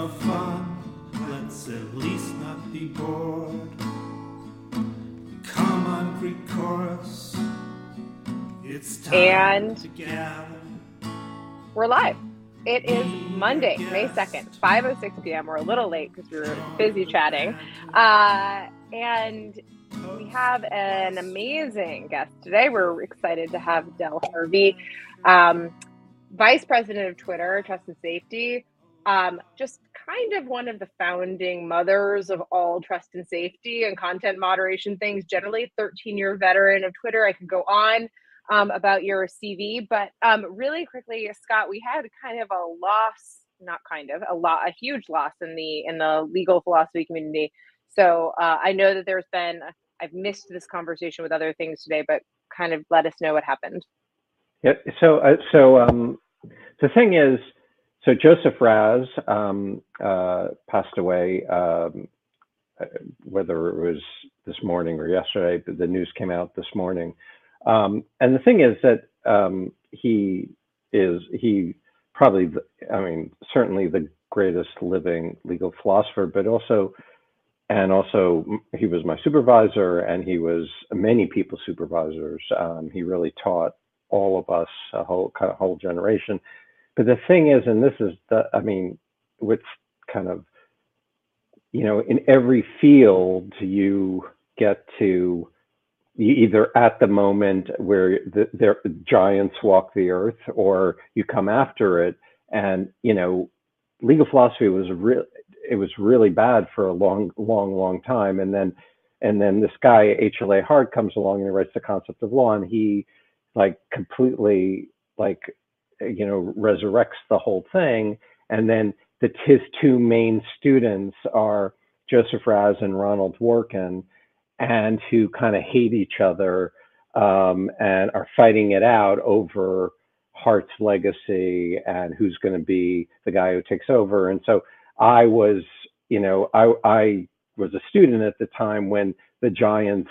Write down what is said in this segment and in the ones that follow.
of fun, let's at least not be bored. Come on, Greek chorus. It's time And- to gather. We're live. It is Monday, May 2nd, 5.06 p.m. We're a little late because we were busy chatting. Uh, and we have an amazing guest today. We're excited to have Del Harvey, um, Vice President of Twitter, Trust and Safety. Um, just kind of one of the founding mothers of all trust and safety and content moderation things, generally 13 year veteran of Twitter. I could go on um, about your CV. But um, really quickly, Scott, we had kind of a loss, not kind of a lot, a huge loss in the in the legal philosophy community. So uh, I know that there's been I've missed this conversation with other things today, but kind of let us know what happened. Yeah. So, uh, so um, the thing is, so Joseph Raz um, uh, passed away. Um, whether it was this morning or yesterday, but the news came out this morning. Um, and the thing is that um, he is he probably the, I mean certainly the greatest living legal philosopher, but also and also he was my supervisor and he was many people's supervisors. Um, he really taught all of us a whole kind of whole generation. But the thing is, and this is the I mean, what's kind of you know in every field you get to you either at the moment where the, the giants walk the earth or you come after it. And you know legal philosophy was real it was really bad for a long long long time. And then and then this guy hla hart comes along and he writes the concept of law and he like completely like you know resurrects the whole thing and then the his two main students are joseph raz and ronald dworkin and who kind of hate each other um, and are fighting it out over Hart's legacy and who's going to be the guy who takes over. And so I was, you know, I, I was a student at the time when the Giants,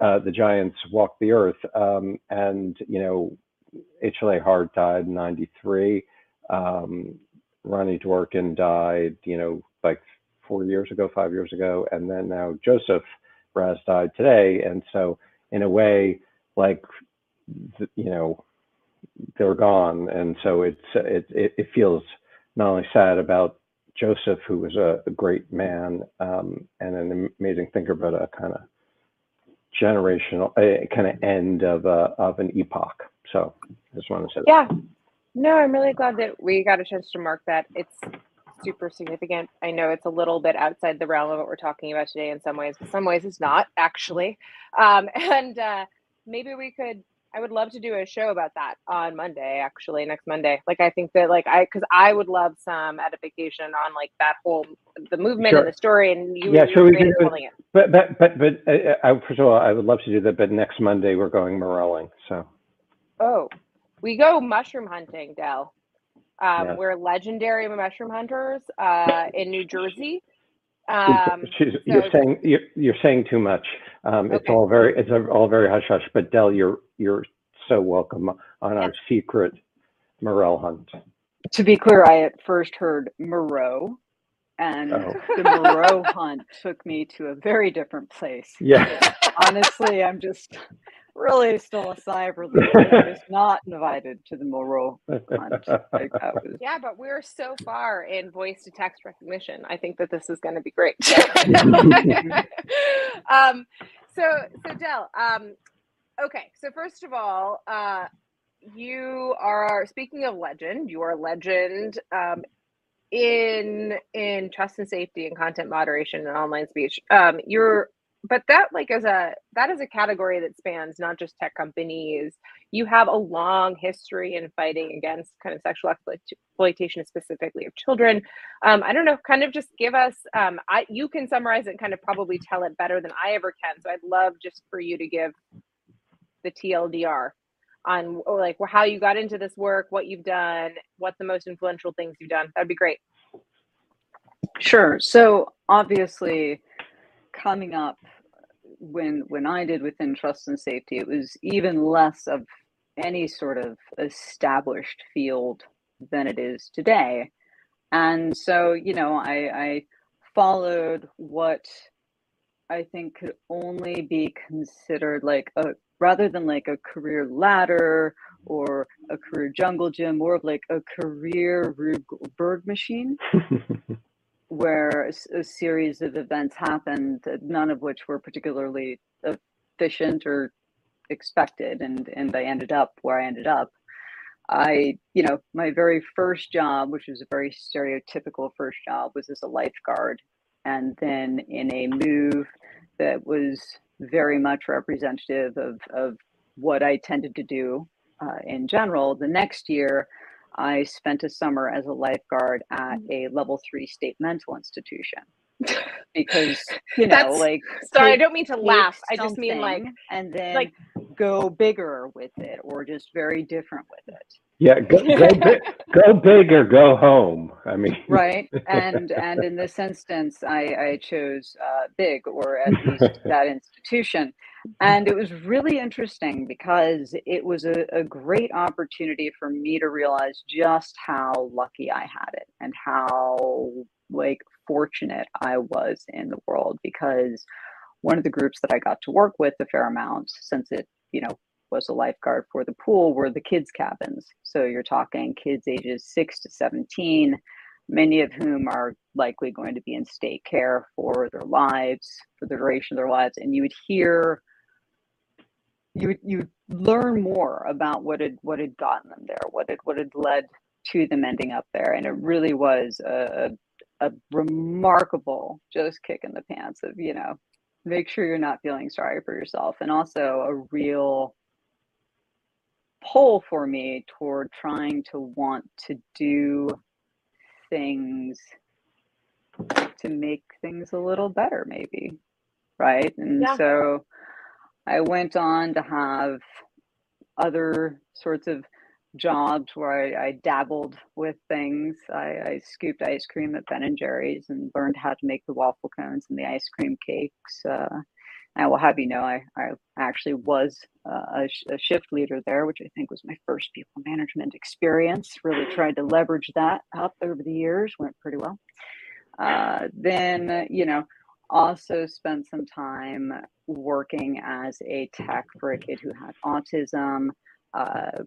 uh, the Giants walked the earth. Um, and you know, HLA Hart died in '93. Um, Ronnie Dworkin died, you know, like four years ago, five years ago, and then now Joseph Raz died today, and so in a way, like you know, they're gone, and so it's it it, it feels not only sad about Joseph, who was a, a great man um, and an amazing thinker, but a kind of generational, a kind of end of a, of an epoch. So I just want to say that. Yeah. No, I'm really glad that we got a chance to mark that. It's super significant. I know it's a little bit outside the realm of what we're talking about today in some ways, but some ways it's not actually. Um, and uh, maybe we could. I would love to do a show about that on Monday, actually, next Monday. Like, I think that, like, I, because I would love some edification on, like, that whole, the movement Sure. and the story, and you, Yeah, sure, we created can do it. telling it. But but but but uh, I, first of all, I would love to do that. But next Monday we're going morelling. So Oh, we go mushroom hunting, Del. Um, Yeah. We're legendary mushroom hunters uh, in New Jersey. Um, She's, you're saying you're, you're saying too much. Um, it's all very it's all very hush hush. But Del, you're you're so welcome on our secret morel hunt. To be clear, I at first heard Moreau, and Oh. the Moreau hunt took me to a very different place. Yeah. Honestly, I'm just really still a sigh of relief. I was not invited to the Moreau hunt. Like, that was, yeah, but we're so far in voice to text recognition. I think that this is going to be great. um, so, so Del. Um, okay, so first of all, uh, you are speaking of legend. You are a legend um, in in trust and safety and content moderation and online speech. Um, you're but that like as a that is a category that spans not just tech companies. You have a long history in fighting against kind of sexual exploitation specifically of children. Um, i don't know kind of just give us um, I, you can summarize it kind of probably tell it better than i ever can so i'd love just for you to give the tldr on like how you got into this work what you've done what the most influential things you've done. That'd be great. Sure. So obviously coming up when when I did within trust and safety, it was even less of any sort of established field than it is today. And so, you know, I, I followed what I think could only be considered like a rather than like a career ladder or a career jungle gym, more of like a career Rube Goldberg machine. where a, a, series of events happened, none of which were particularly efficient or expected, and and I ended up where I ended up. I, you know, my very first job, which was a very stereotypical first job, was as a lifeguard, and then in a move that was very much representative of of what I tended to do uh, in general. The next year, I spent a summer as a lifeguard at mm. a level three state mental institution. Because you know That's, like sorry i don't mean to laugh. I just mean like and then like go bigger with it or just very different with it. Yeah go, go, big, go big or go home. I mean right and and in this instance i i chose uh, big or at least that institution Mm-hmm. and it was really interesting because it was a, a, great opportunity for me to realize just how lucky I had it and how like fortunate I was in the world because one of the groups that I got to work with a fair amount since it, you know, was a lifeguard for the pool were the kids cabins. So you're talking kids ages 6 to 17 many of whom are likely going to be in state care for their lives, for the duration of their lives. And you would hear you you learn more about what had what had gotten them there, what had what had led to them ending up there, and it really was a a remarkable just kick in the pants of you know make sure you're not feeling sorry for yourself, and also a real pull for me toward trying to want to do things to make things a little better maybe. Right? And yeah. so I went on to have other sorts of jobs where I, I dabbled with things. I, I, scooped ice cream at Ben and Jerry's and learned how to make the waffle cones and the ice cream cakes. Uh, I will have you know, I, I actually was uh, a, a, shift leader there, which I think was my first people management experience. Really tried to leverage that up over the years, went pretty well. Uh, then, you know, also spent some time working as a tech for a kid who had autism. Uh,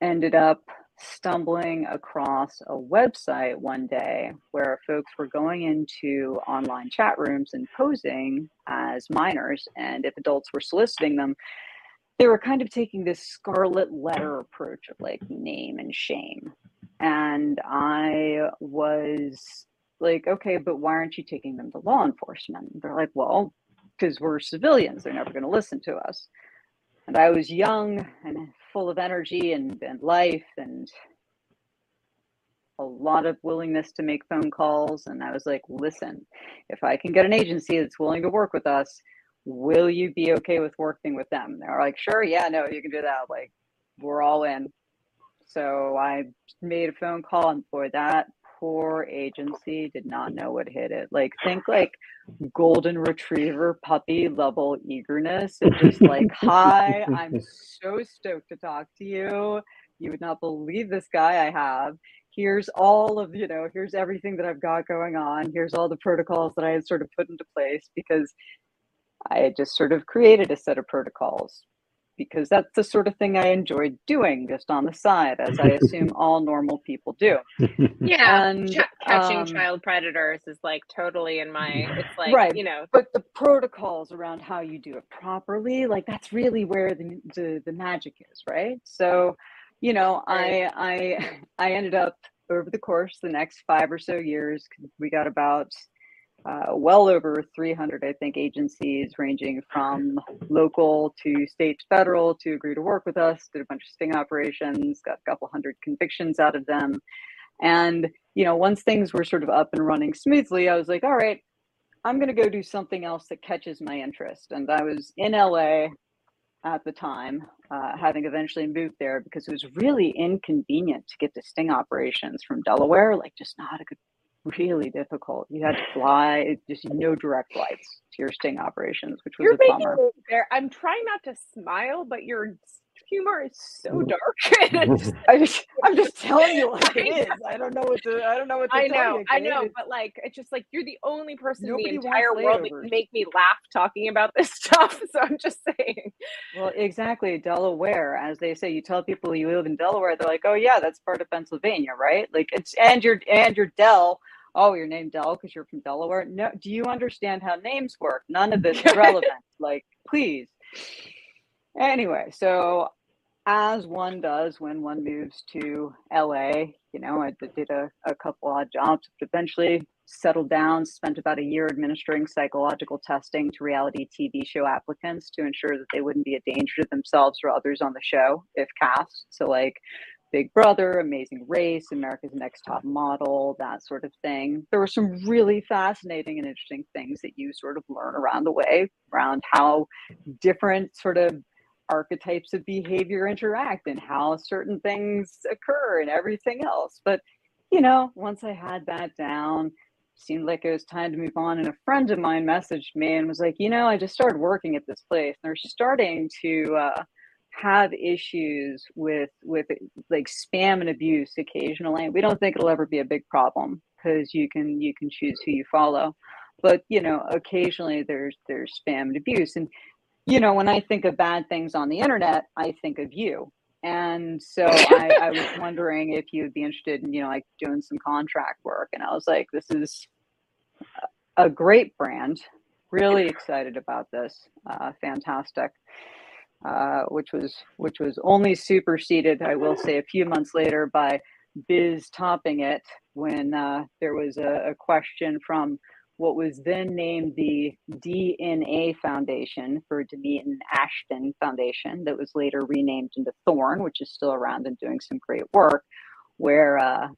ended up stumbling across a website one day where folks were going into online chat rooms and posing as minors. And if adults were soliciting them, they were kind of taking this scarlet letter approach of like name and shame. And I was like, okay, but why aren't you taking them to law enforcement? They're like, well, because we're civilians. They're never going to listen to us. And I was young and full of energy and, and life and a lot of willingness to make phone calls. And I was like, listen, if I can get an agency that's willing to work with us, will you be okay with working with them? They're like, sure, yeah, no, you can do that. Like, we're all in. So I made a phone call, and boy, that poor agency did not know what hit it. Like think like golden retriever puppy level eagerness and just like, hi, I'm so stoked to talk to you. You would not believe this guy I have. Here's all of, you know, here's everything that I've got going on. Here's all the protocols that I had sort of put into place because I had just sort of created a set of protocols because that's the sort of thing I enjoy doing just on the side, as I assume all normal people do. Yeah, and, Ch- catching um, child predators is like totally in my. It's like right, you know, but the protocols around how you do it properly, like that's really where the the, the magic is, right? So, you know, I I I ended up over the course the next five or so years, we got about uh, well over 300, I think, agencies ranging from local to state, federal to agree to work with us. Did a bunch of sting operations, got a couple hundred convictions out of them. And, you know, once things were sort of up and running smoothly, I was like, all right, I'm going to go do something else that catches my interest. And I was in LA at the time, uh, having eventually moved there because it was really inconvenient to get to sting operations from Delaware, like just not a good, really difficult. You had to fly, just no direct flights to your sting operations, which was You're a bummer. there. I'm trying not to smile, but your humor is so mm. dark. it's just- I just, I'm just telling you like I it is. I don't know what to. I don't know what to I know, you. I know, but like, it's just like you're the only person in the entire world that can make me laugh talking about this stuff. So I'm just saying. Well, exactly. Delaware, as they say, you tell people you live in Delaware, they're like, "Oh yeah, that's part of Pennsylvania, right?" Like it's and you're and you're Del. Oh, you're named Del because you're from Delaware. No, do you understand how names work? None of this is relevant. like, please. Anyway, so as one does when one moves to LA, you know, I did- did a, a couple odd jobs, but eventually settled down, spent about a year administering psychological testing to reality TV show applicants to ensure that they wouldn't be a danger to themselves or others on the show if cast. So, like Big Brother, Amazing Race, America's Next Top Model, that sort of thing. There were some really fascinating and interesting things that you sort of learn around the way, around how different sort of archetypes of behavior interact and how certain things occur and everything else. But, you know, once I had that down, seemed like it was time to move on. And a friend of mine messaged me and was like, you know, I just started working at this place. And they're starting to uh, have issues with with like spam and abuse occasionally. We don't think it'll ever be a big problem because you can you can choose who you follow. But you know, occasionally there's there's spam and abuse. And you know, when I think of bad things on the internet, I think of you. And so I, I was wondering if you would be interested in, you know, like doing some contract work. And I was like, this is a great brand. Really excited about this. Uh, fantastic. Uh, which was which was only superseded, I will say, a few months later by Biz topping it when uh, there was a, a question from what was then named the DNA Foundation for Demi and Ashton Foundation, that was later renamed into Thorn, which is still around and doing some great work, where uh,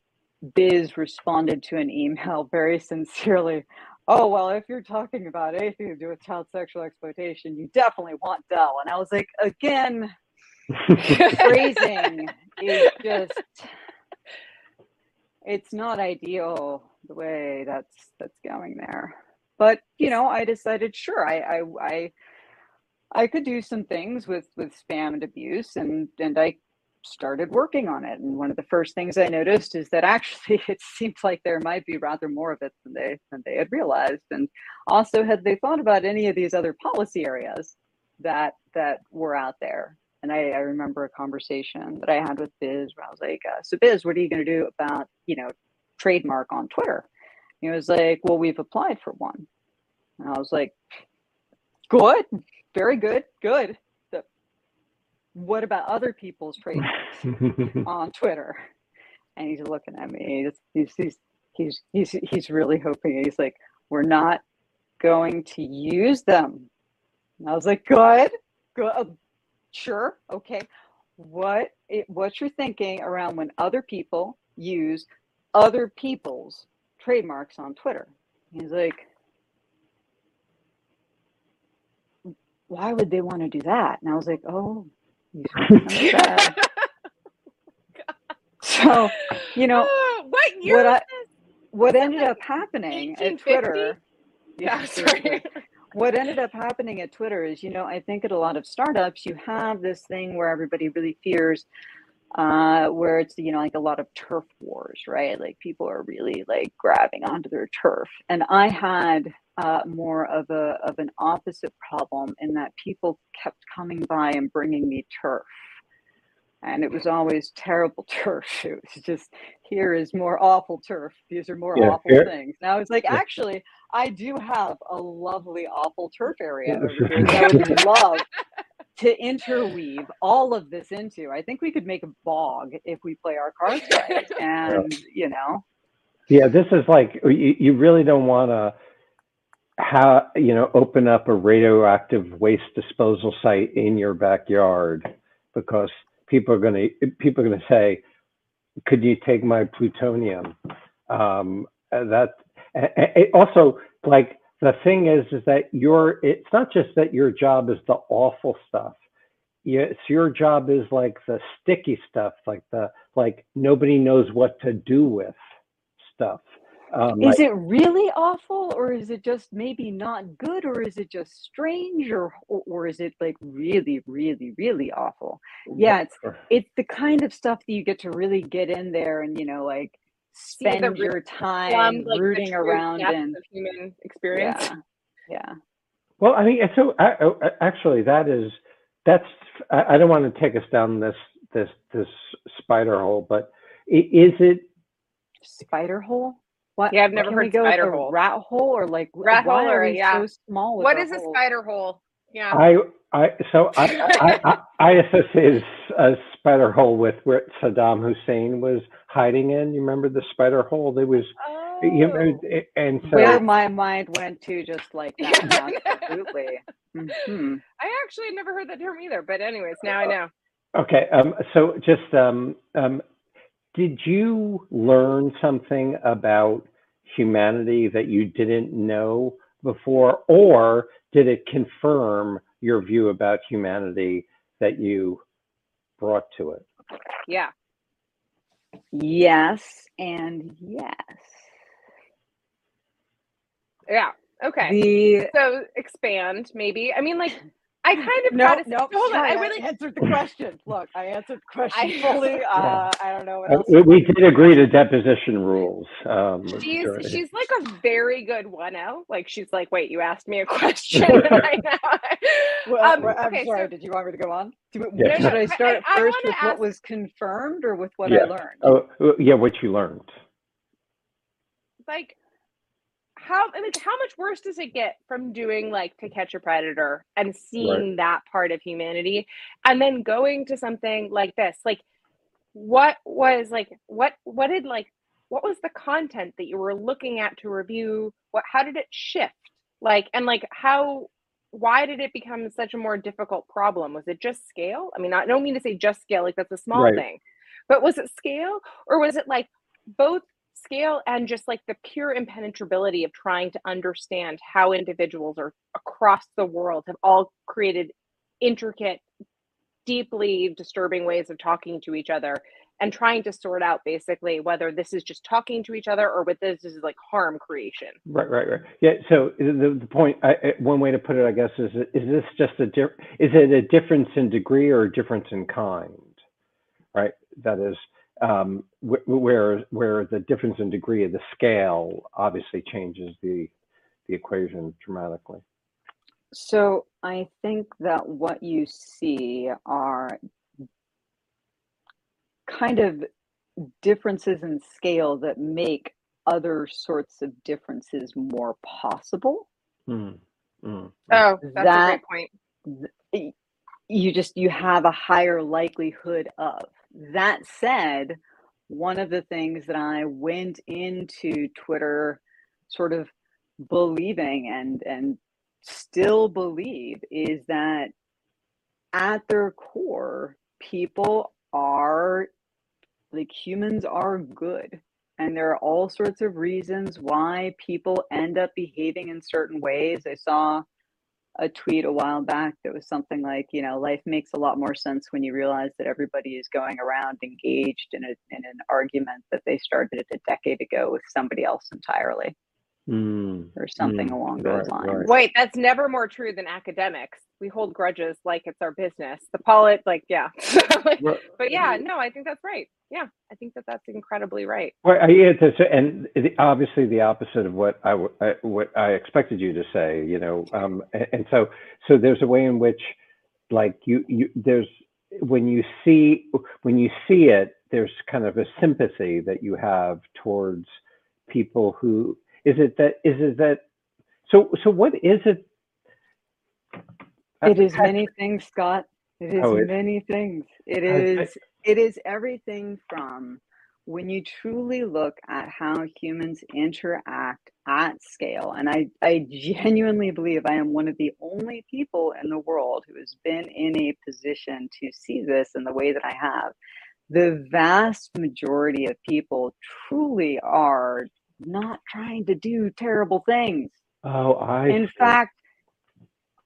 Biz responded to an email very sincerely. Oh, well, if you're talking about anything to do with child sexual exploitation, you definitely want Del. And I was like, again, phrasing is just it's not ideal the way that's that's going there but you know i decided sure i i i, I could do some things with with spam and abuse and and i started working on it and one of the first things i noticed is that actually it seems like there might be rather more of it than they than they had realized and also had they thought about any of these other policy areas that that were out there and I, I remember a conversation that I had with Biz where I was like, uh, "So Biz, what are you going to do about you know trademark on Twitter?" And He was like, "Well, we've applied for one," and I was like, "Good, very good, good." What about other people's trademarks on Twitter? And he's looking at me. He's he's he's he's he's, he's really hoping. He's like, "We're not going to use them." And I was like, "Good, good." Um, sure okay what it, what you're thinking around when other people use other people's trademarks on twitter he's like why would they want to do that and i was like oh so you know oh, what year what I- what ended like up happening at twitter Yeah, sorry. what ended up happening at Twitter is, you know, I think at a lot of startups, you have this thing where everybody really fears, uh, where it's, you know, like a lot of turf wars, right? Like people are really like grabbing onto their turf. And I had uh, more of a of an opposite problem in that people kept coming by and bringing me turf. And it was always terrible turf. It was just here is more awful turf. These are more Yeah, awful things. Now it's like actually I do have a lovely awful turf area over here that I would love to interweave all of this into. I think we could make a bog if we play our cards right. And you know, Yeah, this is like you, you really don't want to how you know open up a radioactive waste disposal site in your backyard because people are going to people are going to say could you take my plutonium um that it also like the thing is is that your it's not just that your job is the awful stuff. It's your job is like the sticky stuff like the like nobody knows what to do with stuff. Um, is like, it really awful or is it just maybe not good or is it just strange or, or or is it like really really really awful? Yeah it's it's the kind of stuff that you get to really get in there and you know like spend your time like, rooting around in the human experience yeah, yeah. well i mean it's so oh, actually that is that's i don't want to take us down this this this spider hole but is it spider hole what? Yeah, I've never heard spider hole. Rat hole or like rat hole or yeah. So small. What is hole? a spider hole? Yeah. I I so I I, I, I associate a spider hole with where Saddam Hussein was hiding in. You remember the spider hole? There was. Oh. You know, and so, where my mind went to just like that absolutely mm-hmm. i actually never heard that term either but anyways now i know okay um, so just um, um, did you learn something about humanity that you didn't know before, or did it confirm your view about humanity that you brought to it? Yeah. Yes, and yes. Yeah. Okay. The, so expand, maybe. I mean, like I kind of no, no. Nope, hold on. I really answered the question. Look, I answered the question I, fully. Uh, I don't know what uh, else. We, we did agree to deposition rules. Um, she's she's like a very good one out. Like she's like, wait, you asked me a question. well, um, I'm okay, sorry. So, did you want me to go on? yeah. Should I start I, first with ask, what was confirmed or with what yeah. I learned? Oh, yeah, what you learned. Like how I mean, how much worse does it get from doing like to catch a predator and seeing right. that part of humanity and then going to something like this? Like what was like what what did like what was the content that you were looking at to review? What how did it shift? Like and like how why did it become such a more difficult problem? Was it just scale? I mean i don't mean to say just scale like that's a small right. thing but was it scale or was it like both scale and just like the pure impenetrability of trying to understand how individuals are across the world have all created intricate deeply disturbing ways of talking to each other and trying to sort out basically whether this is just talking to each other or whether this is like harm creation. Right right right. Yeah so the, the point I, one way to put it i guess is is this just a di- is it a difference in degree or a difference in kind? Right? That is um, where where the difference in degree of the scale obviously changes the the equation dramatically. So I think that what you see are kind of differences in scale that make other sorts of differences more possible. Mm, mm, oh, that's that, a great point. You just you have a higher likelihood of that said, one of the things that I went into Twitter sort of believing and and still believe is that at their core people are like humans are good. And there are all sorts of reasons why people end up behaving in certain ways. I saw a tweet a while back that was something like, you know, life makes a lot more sense when you realize that everybody is going around engaged in, a, in an argument that they started a decade ago with somebody else entirely. Mm, or something mm, along those lines. Right. Wait, that's never more true than academics. We hold grudges like it's our business. The polit, like, yeah. but yeah, no, I think that's right. Yeah, I think that that's incredibly right. Well, yeah, and obviously the opposite of what I what I expected you to say. You know, um, and so so there's a way in which, like, you you there's when you see when you see it, there's kind of a sympathy that you have towards people who is it that is it that so so what is it? It is many things scott. It is oh, many things. It is it is everything from when you truly look at how humans interact at scale, and I, I genuinely believe I am one of the only people in the world who has been in a position to see this in the way that I have, the vast majority of people truly are not trying to do terrible things. Oh, I. In fact,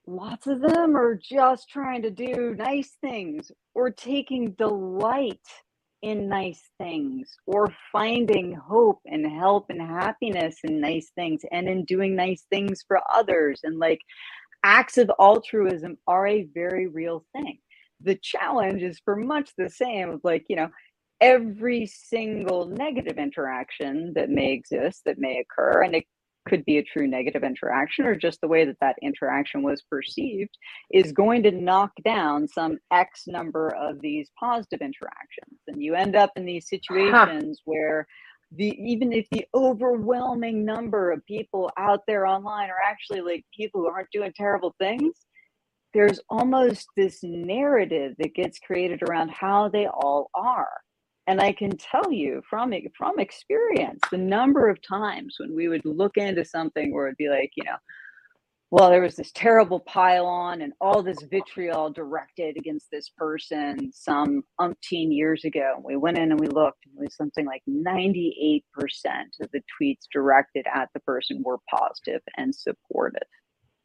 lots of them are just trying to do nice things or taking delight in nice things or finding hope and help and happiness in nice things and in doing nice things for others and like acts of altruism are a very real thing the challenge is for much the same of like you know every single negative interaction that may exist that may occur and it could be a true negative interaction or just the way that that interaction was perceived is going to knock down some x number of these positive interactions and you end up in these situations huh. where the even if the overwhelming number of people out there online are actually like people who aren't doing terrible things there's almost this narrative that gets created around how they all are and I can tell you from from experience the number of times when we would look into something where it'd be like, you know, well, there was this terrible pile-on and all this vitriol directed against this person some umpteen years ago. We went in and we looked, and it was something like 98% of the tweets directed at the person were positive and supportive.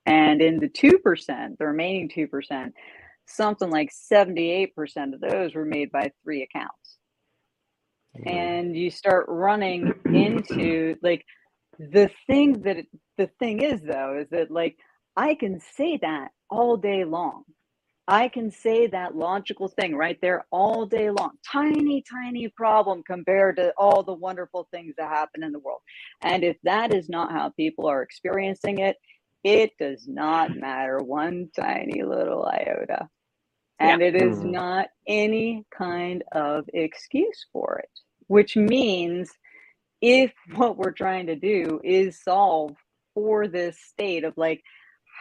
And in the 2%, the remaining 2%, something like 78% of those were made by three accounts and you start running into like the thing that it, the thing is though is that like i can say that all day long. I can say that logical thing right there all day long. Tiny tiny problem compared to all the wonderful things that happen in the world. And if that is not how people are experiencing it it does not matter one tiny little iota and yeah. it is mm. not any kind of excuse for it which means if what we're trying to do is solve for this state of like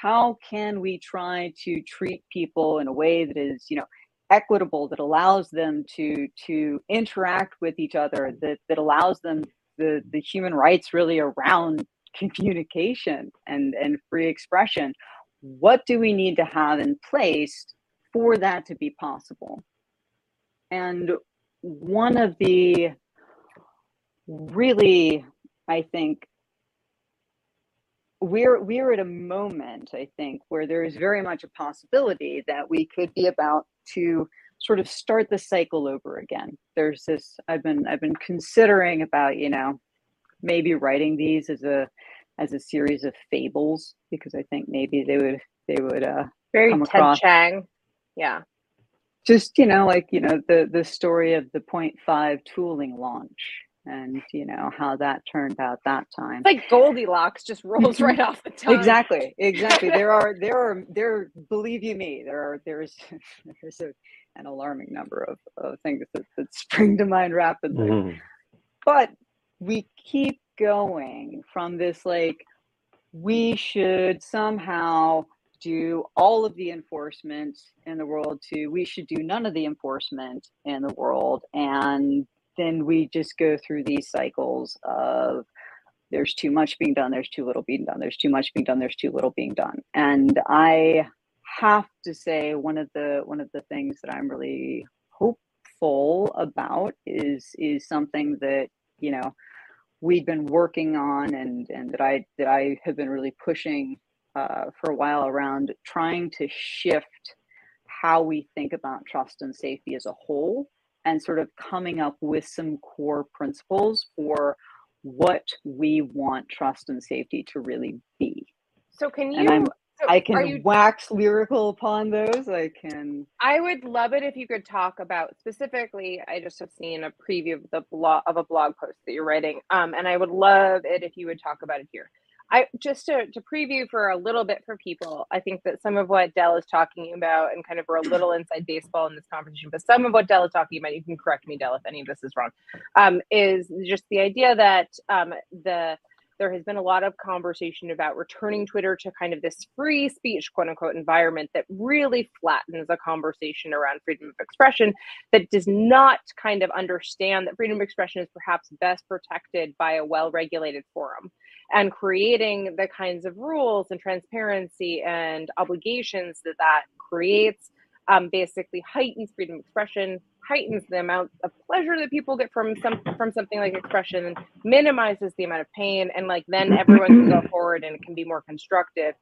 how can we try to treat people in a way that is you know equitable that allows them to to interact with each other that that allows them the the human rights really around communication and and free expression what do we need to have in place for that to be possible and one of the really, I think, we're we're at a moment, I think, where there is very much a possibility that we could be about to sort of start the cycle over again. There's this I've been I've been considering about, you know, maybe writing these as a as a series of fables because I think maybe they would they would uh very Ted across. Chiang. Yeah. Just you know like you know the the story of the point five tooling launch and you know how that turned out that time. It's like goldilocks just rolls right off the tongue. Exactly exactly. There are there are there believe you me there are there's there's a, an alarming number of, of things that, that spring to mind rapidly. Mm-hmm. but we keep going from this like we should somehow do all of the enforcement in the world to we should do none of the enforcement in the world. And then we just go through these cycles of there's too much being done there's too little being done there's too much being done there's too little being done. And i have to say one of the one of the things that i'm really hopeful about is is something that you know we've been working on and and that i that i have been really pushing uh, for a while around trying to shift how we think about trust and safety as a whole and sort of coming up with some core principles for what we want trust and safety to really be. So can you so I can you, wax lyrical upon those. I can I would love it if you could talk about specifically I just have seen a preview of the blog of a blog post that you're writing. Um, and I would love it if you would talk about it here. I just to, to preview for a little bit for people, I think that some of what Del is talking about, and kind of we're a little inside baseball in this conversation, but some of what Del is talking about, you can correct me, Del, if any of this is wrong, um, is just the idea that um, the there has been a lot of conversation about returning Twitter to kind of this free speech, quote unquote, environment that really flattens a conversation around freedom of expression, that does not kind of understand that freedom of expression is perhaps best protected by a well regulated forum. And creating the kinds of rules and transparency and obligations that that creates um, basically heightens freedom of expression, heightens the amount of pleasure that people get from some from something like expression, minimizes the amount of pain, and like then everyone can go forward and it can be more constructive.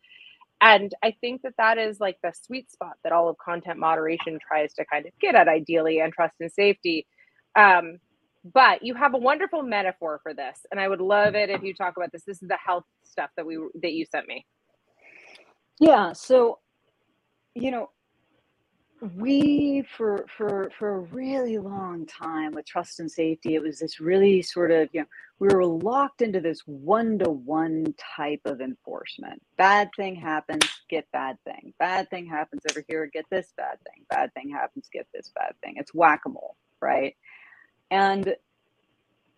And I think that that is like the sweet spot that all of content moderation tries to kind of get at, ideally, and trust and safety. Um, but you have a wonderful metaphor for this, and I would love it if you talk about this. This is the health stuff that we that you sent me. Yeah. So, you know, we for for for a really long time with trust and safety it was this really sort of you know we were locked into this one-to-one type of enforcement bad thing happens get bad thing bad thing happens over here get this bad thing bad thing happens get this bad thing it's whack-a-mole right and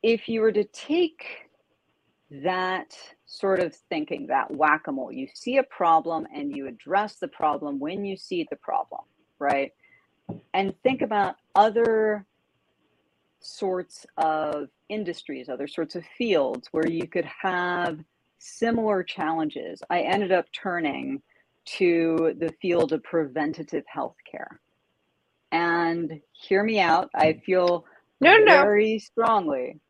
if you were to take that sort of thinking that whack-a-mole you see a problem and you address the problem when you see the problem right? And think about other sorts of industries, other sorts of fields where you could have similar challenges. I ended up turning to the field of preventative health care. And hear me out, I feel no, very no. strongly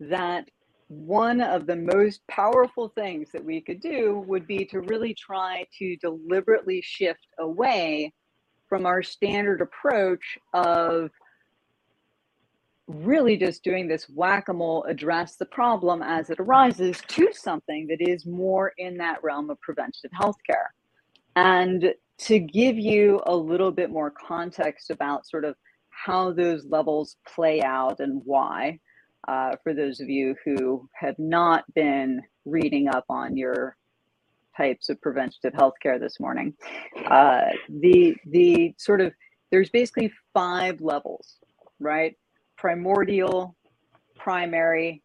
that one of the most powerful things that we could do would be to really try to deliberately shift away from our standard approach of really just doing this whack-a-mole address the problem as it arises to something that is more in that realm of preventative healthcare and to give you a little bit more context about sort of how those levels play out and why uh, for those of you who have not been reading up on your types of preventative healthcare this morning. Uh, the the sort of there's basically five levels, right? Primordial, primary,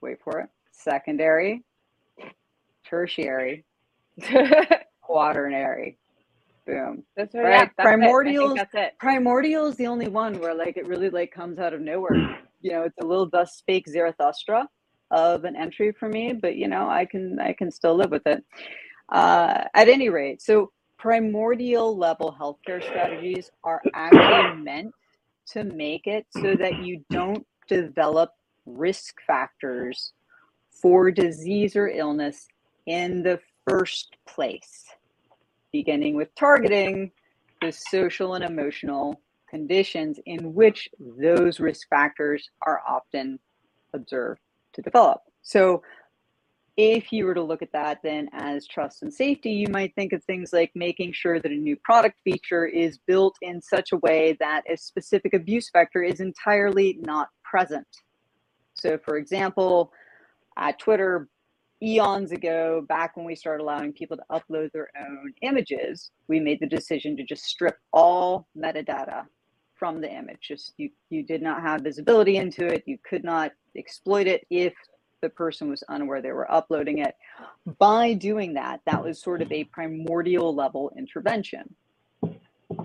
wait for it, secondary, tertiary, quaternary. Boom. That's right. Yeah, that's primordial. That's it. Primordial is the only one where like it really like comes out of nowhere. You know, it's a little thus spake Zarathustra of an entry for me, but you know, I can I can still live with it. Uh, at any rate, so primordial level healthcare strategies are actually meant to make it so that you don't develop risk factors for disease or illness in the first place, beginning with targeting the social and emotional conditions in which those risk factors are often observed to develop. So, if you were to look at that then as trust and safety, you might think of things like making sure that a new product feature is built in such a way that a specific abuse vector is entirely not present. So, for example, at Twitter, eons ago, back when we started allowing people to upload their own images, we made the decision to just strip all metadata from the image. Just you, you did not have visibility into it. You could not exploit it if the person was unaware they were uploading it. By doing that, that was sort of a primordial level intervention.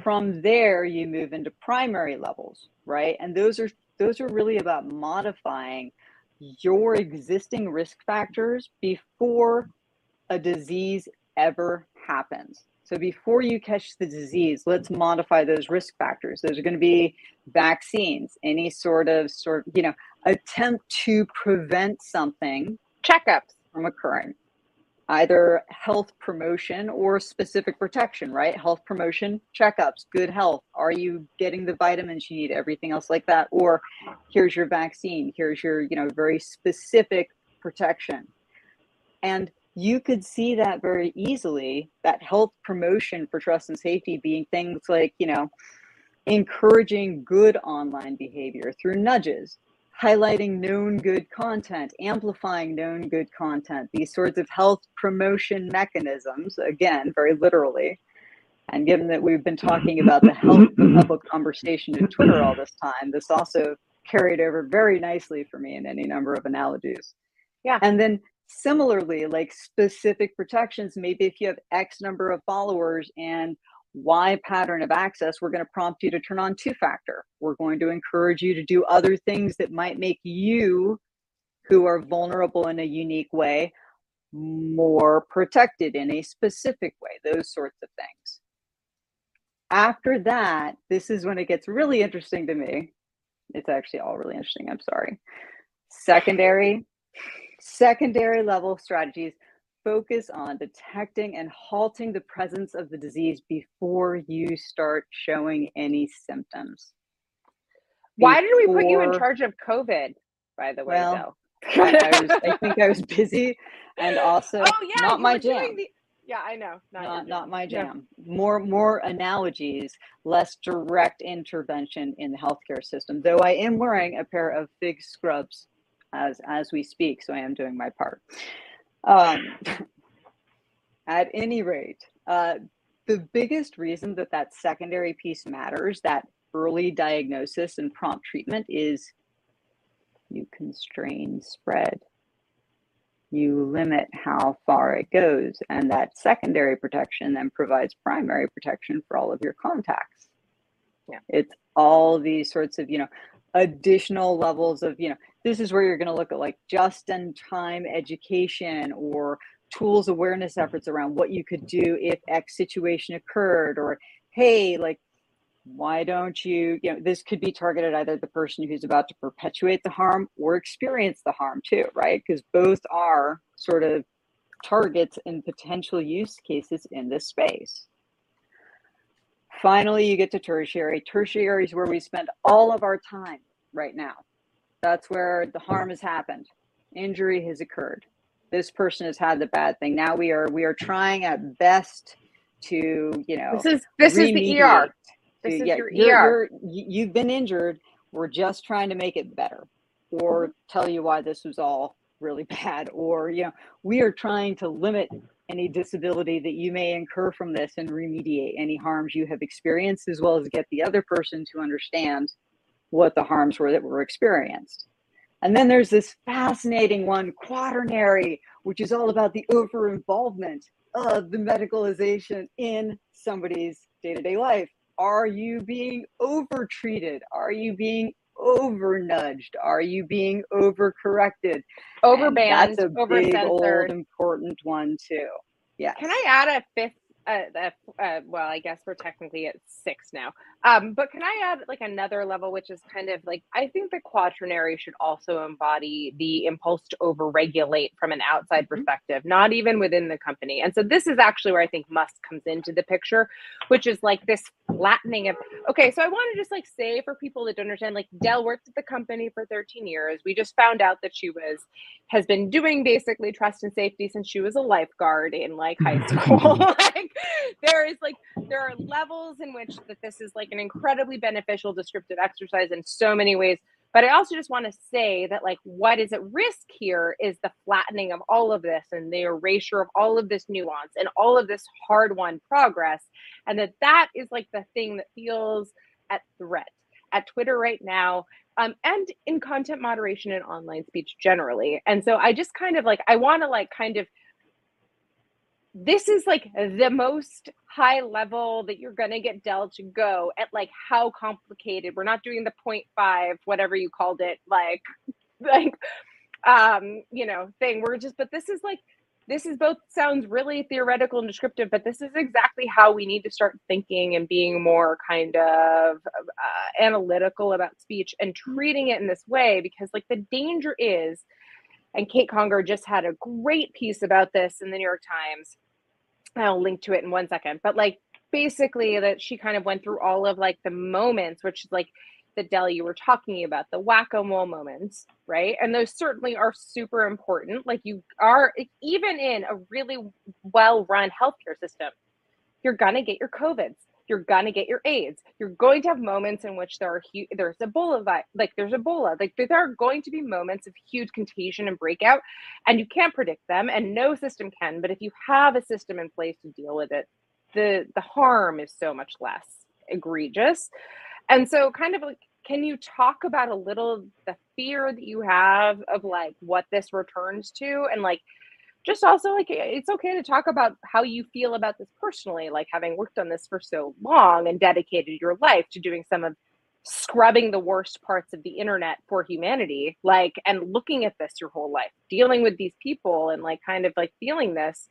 From there, you move into primary levels, right? And those are those are really about modifying your existing risk factors before a disease ever happens. So before you catch the disease, let's modify those risk factors. Those are going to be vaccines, any sort of sort, you know, attempt to prevent something checkups from occurring. Either health promotion or specific protection, right? Health promotion, checkups, good health. Are you getting the vitamins you need? Everything else like that. Or here's your vaccine. Here's your, you know, very specific protection. And you could see that very easily that health promotion for trust and safety being things like you know encouraging good online behavior through nudges highlighting known good content amplifying known good content these sorts of health promotion mechanisms again very literally. And given that we've been talking about the health of the public conversation in twitter all this time this also carried over very nicely for me in any number of analogies. Yeah. And then similarly, like specific protections, maybe if you have X number of followers and Y pattern of access, we're going to prompt you to turn on two factor. We're going to encourage you to do other things that might make you, who are vulnerable in a unique way, more protected in a specific way, those sorts of things. After that, this is when it gets really interesting to me. It's actually all really interesting. I'm sorry. Secondary, secondary level strategies focus on detecting and halting the presence of the disease before you start showing any symptoms. Why did we put you in charge of COVID, by the way, well, though? I, was, I think I was busy and also oh, yeah, not my jam. the- yeah, I know. Not, Not, not jam. my Yeah. jam. More more analogies, less direct intervention in the healthcare system. Though I am wearing a pair of big scrubs as as we speak, so I am doing my part. Um, at any rate, uh, the biggest reason that that secondary piece matters, that early diagnosis and prompt treatment, is you constrain spread. You limit how far it goes, and that secondary protection then provides primary protection for all of your contacts. Yeah. It's all these sorts of, you know, additional levels of, you know, this is where you're going to look at like just in time education or tools awareness efforts around what you could do if X situation occurred, or hey, like, why don't you, you know, this could be targeted either the person who's about to perpetuate the harm or experience the harm too, right? Because both are sort of targets and potential use cases in this space. Finally, you get to tertiary. Tertiary is where we spend all of our time right now. That's where the harm has happened. Injury has occurred. This person has had the bad thing. Now we are we are trying at best to, you know, This is this is the ER. This to- is yeah, your you're- ER. you're- you've been injured. We're just trying to make it better or tell you why this was all really bad. Or, you know, we are trying to limit any disability that you may incur from this and remediate any harms you have experienced, as well as get the other person to understand what the harms were that were experienced. And then there's this fascinating one, quaternary, which is all about the over involvement of the medicalization in somebody's day to day life. Are you being over treated? Are you being over nudged? Are you being over corrected? Over banned. That's a big, old, important one too. Yeah. Can I add a fifth? Uh, uh, uh, well, I guess we're technically at six now. Um, but can I add like another level, which is kind of like I think the quaternary should also embody the impulse to overregulate from an outside Mhm. perspective, not even within the company. And so this is actually where I think Musk comes into the picture, which is like this flattening of okay. So I want to just like say for people that don't understand, like Del worked at the company for 13 years. We just found out that she was has been doing basically trust and safety since she was a lifeguard in like high school. like there is like there are levels in which that this is like an incredibly beneficial descriptive exercise in so many ways. But I also just want to say that like what is at risk here is the flattening of all of this and the erasure of all of this nuance and all of this hard won progress. And that that is like the thing that feels at threat at Twitter right now um, and in content moderation and online speech generally. And so I just kind of like, I want to like kind of, this is like the most high level that you're going to get Del to go at like how complicated. We're not doing the 0.5, whatever you called it, like, like, um, you know, thing. We're just, but this is like, this is both sounds really theoretical and descriptive, but this is exactly how we need to start thinking and being more kind of uh, analytical about speech and treating it in this way because, like, the danger is, and Kate Conger just had a great piece about this in the New York Times. I'll link to it in one second, but like basically that she kind of went through all of like the moments, which is like the Del you were talking about, the whack-a-mole moments, right? And those certainly are super important. Like you are even in a really well-run healthcare system, you're gonna get your COVIDs, you're gonna get your AIDS, you're going to have moments in which there are hu- there's Ebola, vi- like there's Ebola, like there are going to be moments of huge contagion and breakout, and you can't predict them, and no system can. But if you have a system in place to deal with it, the the harm is so much less egregious. And so, kind of like, can you talk about a little the fear that you have of like what this returns to, and like just also like it's okay to talk about how you feel about this personally, like having worked on this for so long and dedicated your life to doing some of scrubbing the worst parts of the internet for humanity, like and looking at this your whole life, dealing with these people and like kind of like feeling this,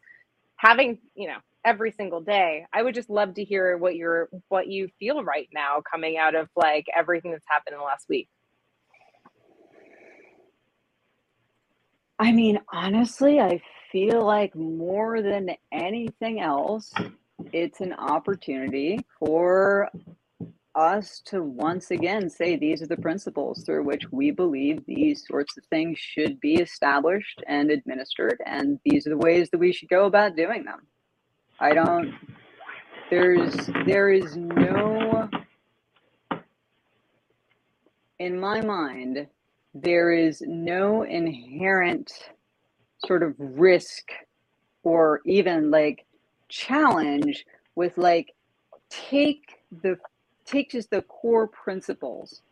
having, you know, every single day. I would just love to hear what you're what you feel right now coming out of like everything that's happened in the last week. I mean, honestly, I feel like more than anything else, it's an opportunity for us to once again say these are the principles through which we believe these sorts of things should be established and administered, and these are the ways that we should go about doing them. I don't, there's, there is no, in my mind, there is no inherent sort of risk or even like challenge with like take the take just the core principles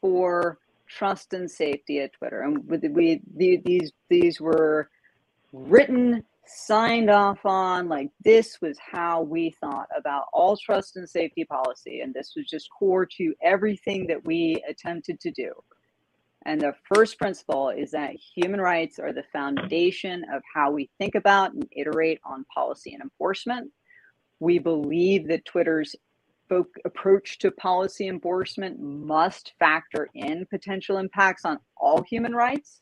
for trust and safety at Twitter. And we these these were written, signed off on. Like this was how we thought about all trust and safety policy, and this was just core to everything that we attempted to do. And the first principle is that human rights are the foundation of how we think about and iterate on policy and enforcement. We believe that Twitter's approach to policy enforcement must factor in potential impacts on all human rights,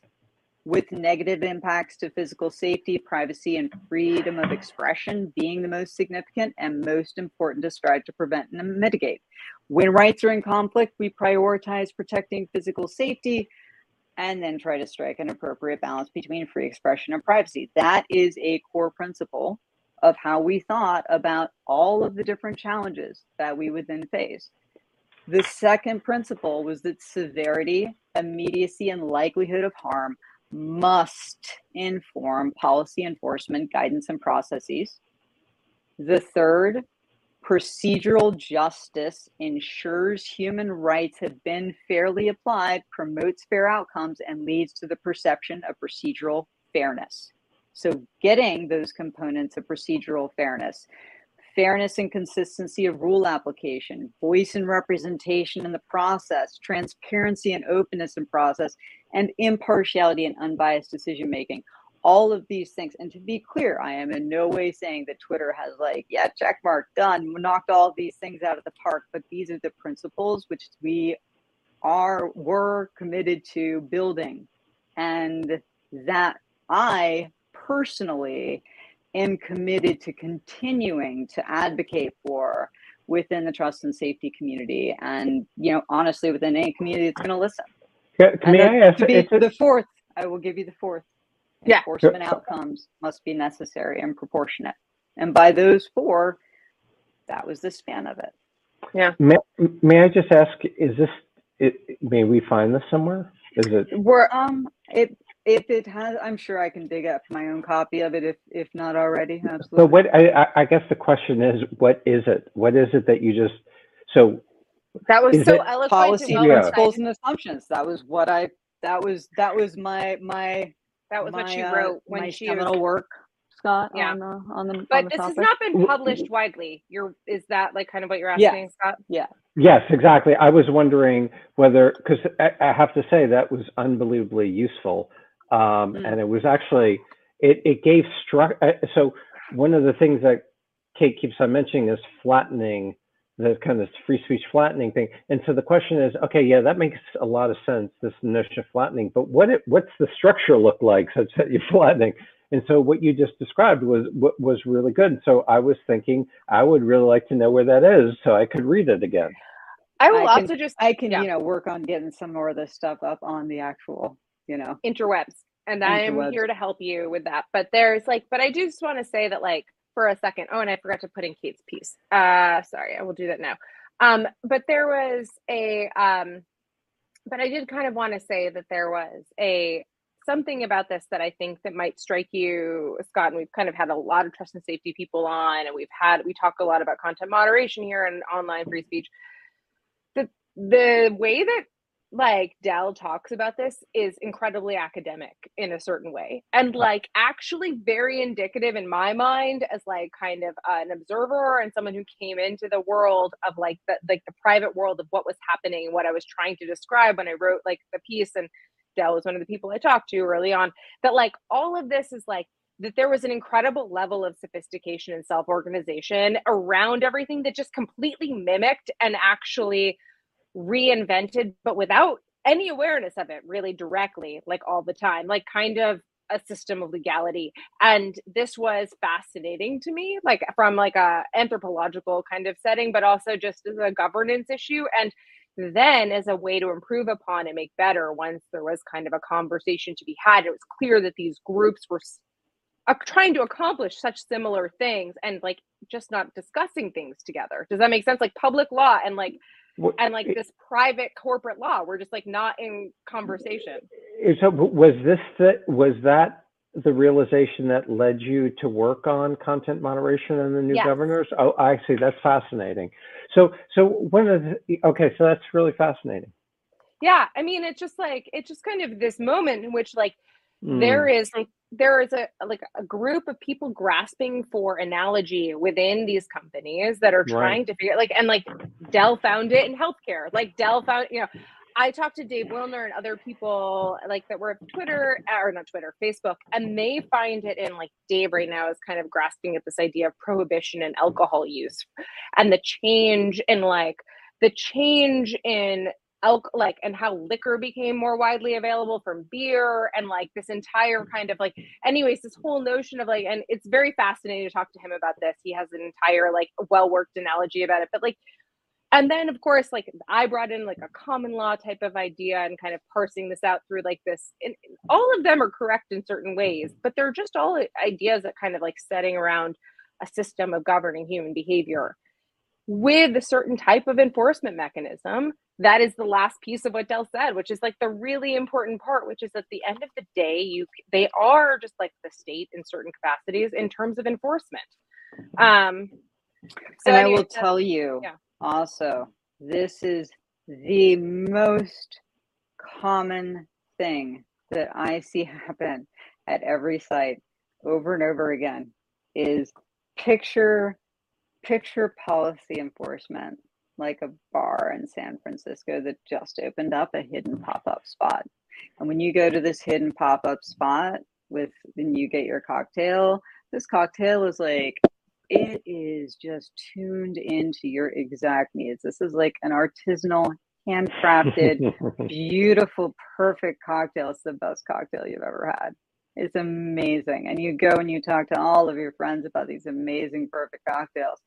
with negative impacts to physical safety, privacy, and freedom of expression being the most significant and most important to strive to prevent and mitigate. When rights are in conflict, we prioritize protecting physical safety and then try to strike an appropriate balance between free expression and privacy. That is a core principle of how we thought about all of the different challenges that we would then face. The second principle was that severity, immediacy, and likelihood of harm must inform policy enforcement guidance and processes. The third, procedural justice ensures human rights have been fairly applied, promotes fair outcomes, and leads to the perception of procedural fairness. So, getting those components of procedural fairness, fairness and consistency of rule application, voice and representation in the process, transparency and openness in process, and impartiality and unbiased decision making. All of these things. And to be clear, I am in no way saying that Twitter has like, yeah, check mark, done, knocked all these things out of the park. But these are the principles which we are were committed to building. And that I personally am committed to continuing to advocate for within the trust and safety community and you know honestly within any community that's going to listen can, can I ask, to be the fourth. I will give you the fourth. Yeah. enforcement outcomes must be necessary and proportionate. And by those four that was the span of it. Yeah. May, may i just ask is this it, may we find this somewhere? Is it we're um it if it has, I'm sure I can dig up my own copy of it if if not already. Absolutely. So what I, I guess the question is, what is it? What is it that you just so? That was so eloquent. Policy principles and assumptions. That was what I. That was that was my my. That was my, what she wrote uh, when my she seminal was, work. Scott, yeah. on the on the. But on the this topic. has not been published widely. You're is that like kind of what you're asking, yes. Scott? Yeah. Yes, exactly. I was wondering whether because I, I have to say that was unbelievably useful um, mm. and it was actually it it gave struck. Uh, so one of the things that Kate keeps on mentioning is flattening the kind of free speech flattening thing. And so the question is, okay, yeah, that makes a lot of sense. This notion of flattening, but what it, what's the structure look like such that you're flattening? And so what you just described was was really good. So I was thinking I would really like to know where that is so I could read it again. I will I also just I can yeah. you know work on getting some more of this stuff up on the actual you know. Interwebs and i'm here to help you with that. But there's like but i do just want to say that like for a second oh and i forgot to put in kate's piece. Uh sorry i will do that now. Um but there was a um but i did kind of want to say that there was a something about this that i think that might strike you scott and we've kind of had a lot of trust and safety people on and we've had we talk a lot about content moderation here and online free speech. The the way that like Del talks about this is incredibly academic in a certain way and like actually very indicative in my mind as like kind of uh, an observer and someone who came into the world of like the like the private world of what was happening and what I was trying to describe when I wrote like the piece and Del was one of the people I talked to early on that like all of this is like that there was an incredible level of sophistication and self-organization around everything that just completely mimicked and actually reinvented, but without any awareness of it really directly, like all the time, like kind of a system of legality. And this was fascinating to me like from like a anthropological kind of setting but also just as a governance issue. And then as a way to improve upon and make better once there was kind of a conversation to be had it was clear that these groups were trying to accomplish such similar things and like just not discussing things together. Does that make sense? Like public law and like and like this private corporate law we're just like not in conversation so was this the was that the realization that led you to work on content moderation and the new yes. governors oh i see that's fascinating so so one of the okay so that's really fascinating yeah i mean it's just like it's just kind of this moment in which like mm. there is like there is a like a group of people grasping for analogy within these companies that are trying right. to figure like and like Del found it in healthcare. Like Del found, you know, I talked to Dave Willner and other people like that were Twitter or not Twitter, Facebook, and they find it in like Dave right now is kind of grasping at this idea of prohibition and alcohol use and the change in like the change in elk like and how liquor became more widely available from beer and like this entire mm. kind of like anyways this whole notion of like and it's very fascinating to talk to him about this. He has an entire like well worked analogy about it but like and then of course like i brought in like a common law type of idea and kind of parsing this out through like this and all of them are correct in certain ways but they're just all ideas that kind of like setting around a system of governing human behavior with a certain type of enforcement mechanism that is the last piece of what Del said, which is like the really important part, which is at the end of the day, you they are just like the state in certain capacities in terms of enforcement. Um, so and I will tell you yeah. also, this is the most common thing that I see happen at every site over and over again is picture picture policy enforcement like a bar in San Francisco that just opened up a hidden pop-up spot. And when you go to this hidden pop-up spot with when you get your cocktail, this cocktail is like it is just tuned into your exact needs. This is like an artisanal, handcrafted, beautiful, perfect cocktail. It's the best cocktail you've ever had. It's amazing. And you go and you talk to all of your friends about these amazing, perfect cocktails.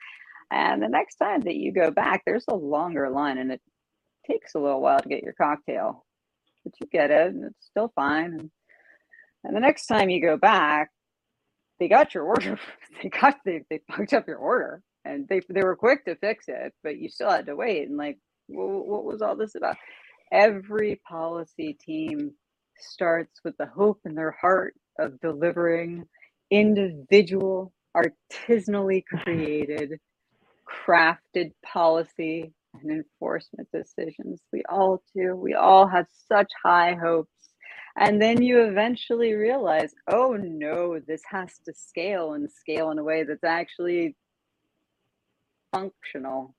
And the next time that you go back, there's a longer line and it takes a little while to get your cocktail, but you get it and it's still fine. And, the next time you go back, they got your order. They got they they fucked up your order, and they they were quick to fix it, but you still had to wait. And like, what, what was all this about? Every policy team starts with the hope in their heart of delivering individual, artisanally created crafted policy and enforcement decisions. We all do. We all have such high hopes. And then you eventually realize, oh no, this has to scale and scale in a way that's actually functional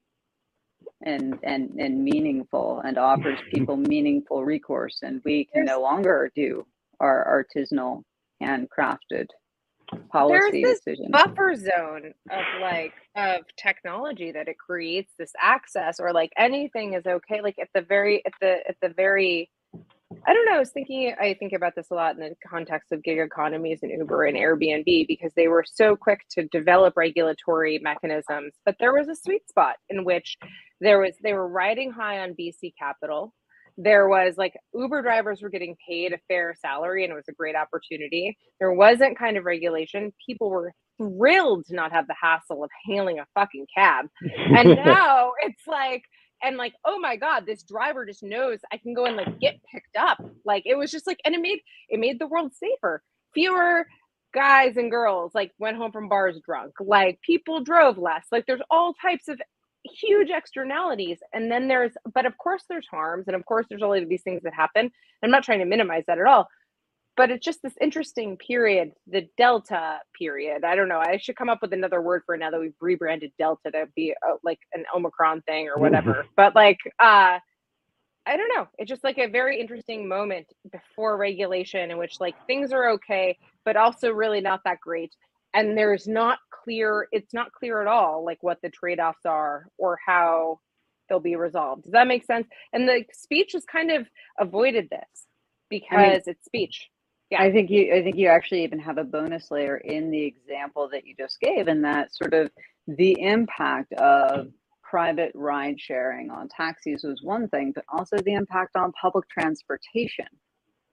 and and and meaningful and offers people meaningful recourse and we can no longer do our artisanal handcrafted policy There's this decision. buffer zone of like of technology that it creates this access or like anything is okay like at the very at the at the very I don't know. I was thinking, I think about this a lot in the context of gig economies and Uber and Airbnb because they were so quick to develop regulatory mechanisms. But there was a sweet spot in which there was, they were riding high on VC capital there was like Uber drivers were getting paid a fair salary and it was a great opportunity. There wasn't kind of regulation. People were thrilled to not have the hassle of hailing a fucking cab. And now it's like, and like, oh my God, this driver just knows I can go and like get picked up. Like it was just like, and it made it made the world safer. Fewer guys and girls like went home from bars drunk. Like people drove less. Like there's all types of huge externalities and then there's but of course there's harms and of course there's all of these things that happen i'm not trying to minimize that at all but it's just this interesting period the delta period. I don't know i should come up with another word for it now that we've rebranded delta to be a, like an omicron thing or whatever. But like uh i don't know it's just like a very interesting moment before regulation in which like things are okay but also really not that great. And there's not clear it's not clear at all like what the trade-offs are or how they'll be resolved. Does that make sense? And the speech has kind of avoided this because I mean, it's speech yeah. I think you i think you actually even have a bonus layer in the example that you just gave and that sort of the impact of private ride sharing on taxis was one thing but also the impact on public transportation